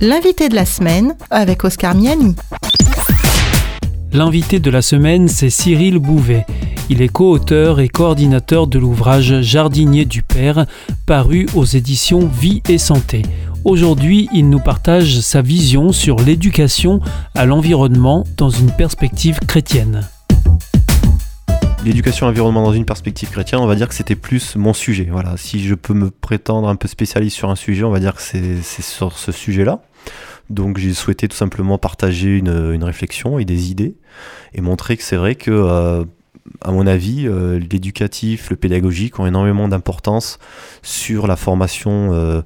L'invité de la semaine avec Oscar Miani. L'invité de la semaine, c'est Cyril Bouvet. Il est co-auteur et coordinateur de l'ouvrage Jardinier du Père, paru aux éditions Vie et Santé. Aujourd'hui, il nous partage sa vision sur l'éducation à l'environnement dans une perspective chrétienne. L'éducation à l'environnement dans une perspective chrétienne, on va dire que c'était plus mon sujet. Voilà, si je peux me prétendre un peu spécialiste sur un sujet, on va dire que c'est sur ce sujet-là. Donc j'ai souhaité tout simplement partager une, réflexion et des idées et montrer que c'est vrai que, euh, à mon avis, euh, l'éducatif, le pédagogique ont énormément d'importance sur la formation euh,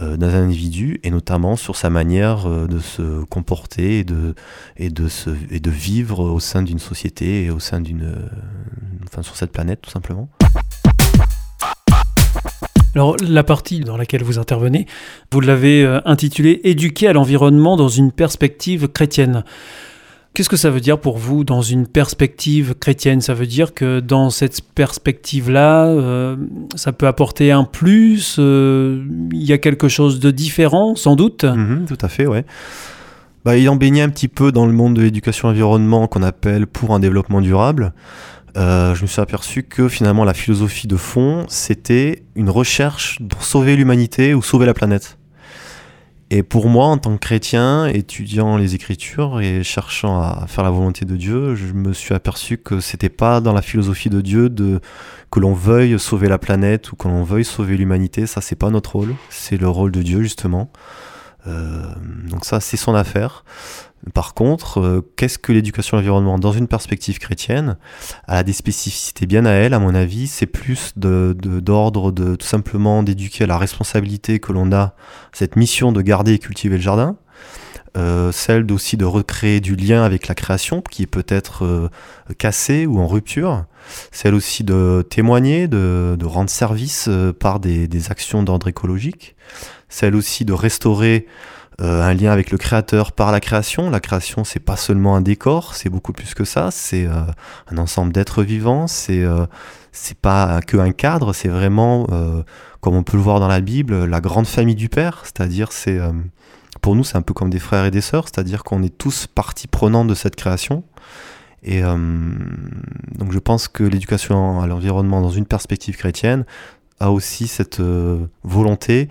d'un individu et notamment sur sa manière de se comporter et de, et de, et de vivre au sein d'une société et au sein d'une, enfin sur cette planète tout simplement. Alors la partie dans laquelle vous intervenez, vous l'avez euh, intitulée Éduquer à l'environnement dans une perspective chrétienne. Qu'est-ce que ça veut dire pour vous dans une perspective chrétienne? Ça veut dire que dans cette perspective-là, euh, ça peut apporter un plus euh, Il y a quelque chose de différent, sans doute? Mhm, Tout à fait, ouais. Bah, ayant baigné un petit peu dans le monde de l'éducation environnement qu'on appelle pour un développement durable, euh, je me suis aperçu que finalement la philosophie de fond, c'était une recherche pour sauver l'humanité ou sauver la planète. Et pour moi, en tant que chrétien, étudiant les Écritures et cherchant à faire la volonté de Dieu, je me suis aperçu que c'était pas dans la philosophie de Dieu de que l'on veuille sauver la planète ou que l'on veuille sauver l'humanité. Ça, c'est pas notre rôle. C'est le rôle de Dieu justement. Euh, donc ça, c'est son affaire. Par contre, euh, qu'est-ce que l'éducation environnement dans une perspective chrétienne a des spécificités bien à elle, à mon avis. C'est plus d'ordre de, tout simplement d'éduquer à la responsabilité que l'on a, cette mission de garder et cultiver le jardin. Euh, celle aussi de recréer du lien avec la création qui est peut-être cassée ou en rupture. Celle aussi de témoigner, de, rendre service par des actions d'ordre écologique. Celle aussi de restaurer euh, un lien avec le créateur par la création. La création, c'est pas seulement un décor, c'est beaucoup plus que ça. C'est euh, un ensemble d'êtres vivants. C'est euh, c'est pas que un cadre. C'est vraiment, comme on peut le voir dans la Bible, la grande famille du Père. C'est-à-dire, c'est pour nous, c'est un peu comme des frères et des sœurs. C'est-à-dire qu'on est tous partie prenante de cette création. Et donc, je pense que l'éducation à l'environnement dans une perspective chrétienne a aussi cette volonté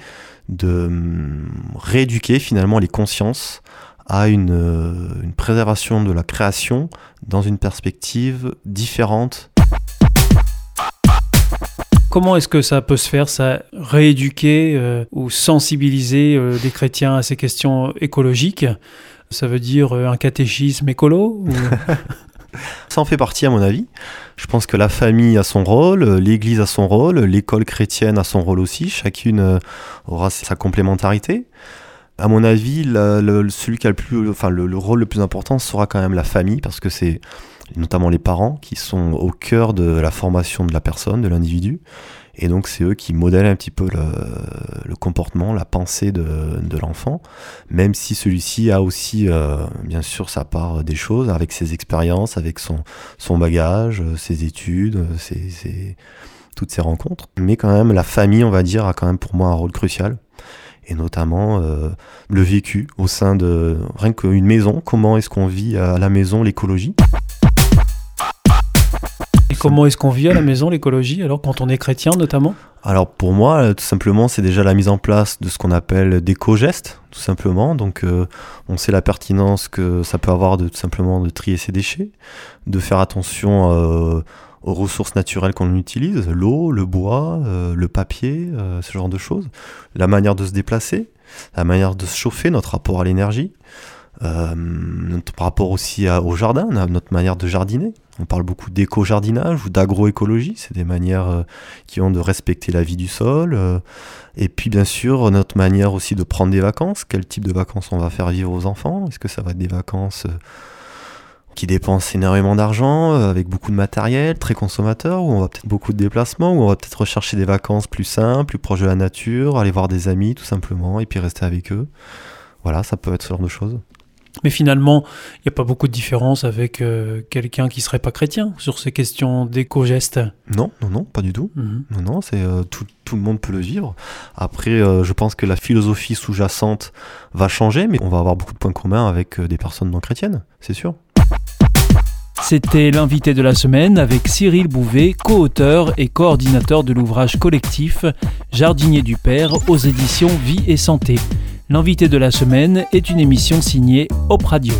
de hum, rééduquer finalement les consciences à une, euh, une, préservation de la création dans une perspective différente. Comment est-ce que ça peut se faire, ça rééduquer euh, ou sensibiliser euh, des chrétiens à ces questions écologiques? Ça veut dire un catéchisme écolo Ça en fait partie à mon avis. Je pense que la famille a son rôle, l'Église a son rôle, l'école chrétienne a son rôle aussi. Chacune euh, aura sa complémentarité. À mon avis, celui qui a le plus, enfin le, rôle le plus important sera quand même la famille, parce que c'est notamment les parents qui sont au cœur de la formation de la personne, de l'individu. Et donc c'est eux qui modèlent un petit peu le, comportement, la pensée de, l'enfant, même si celui-ci a aussi euh, bien sûr sa part des choses, avec ses expériences, avec son, son bagage, ses études, ses, toutes ses rencontres. Mais quand même la famille, on va dire, a quand même pour moi un rôle crucial. Et notamment euh, le vécu au sein de rien qu'une maison, comment est-ce qu'on vit à la maison l'écologie? Comment est-ce qu'on vit à la maison l'écologie, alors quand on est chrétien notamment Alors pour moi, euh, tout simplement, c'est déjà la mise en place de ce qu'on appelle d'éco-gestes, tout simplement. Donc euh, on sait la pertinence que ça peut avoir de tout simplement de trier ses déchets, de faire attention euh, aux ressources naturelles qu'on utilise, l'eau, le bois, le papier, ce genre de choses, la manière de se déplacer, la manière de se chauffer, notre rapport à l'énergie. Notre rapport aussi au jardin, notre manière de jardiner. On parle beaucoup d'éco-jardinage ou d'agroécologie, c'est des manières euh, qui ont de respecter la vie du sol. Euh, et puis bien sûr, notre manière aussi de prendre des vacances. Quel type de vacances on va faire vivre aux enfants? Est-ce que ça va être des vacances euh, qui dépensent énormément d'argent, avec beaucoup de matériel, très consommateur, ou on va peut-être beaucoup de déplacements, ou on va peut-être rechercher des vacances plus simples, plus proches de la nature, aller voir des amis tout simplement, et puis rester avec eux? Voilà, ça peut être ce genre de choses. Mais finalement, il n'y a pas beaucoup de différence avec euh, quelqu'un qui serait pas chrétien sur ces questions d'éco-gestes. Non, non, non, pas du tout. Mhm. Non, non, c'est euh, tout, tout le monde peut le vivre. Après, euh, je pense que la philosophie sous-jacente va changer, mais on va avoir beaucoup de points communs avec des personnes non chrétiennes, c'est sûr. C'était l'invité de la semaine avec Cyril Bouvet, co-auteur et coordinateur de l'ouvrage collectif Jardinier du Père aux éditions Vie et Santé. L'invité de la semaine est une émission signée Op Radio.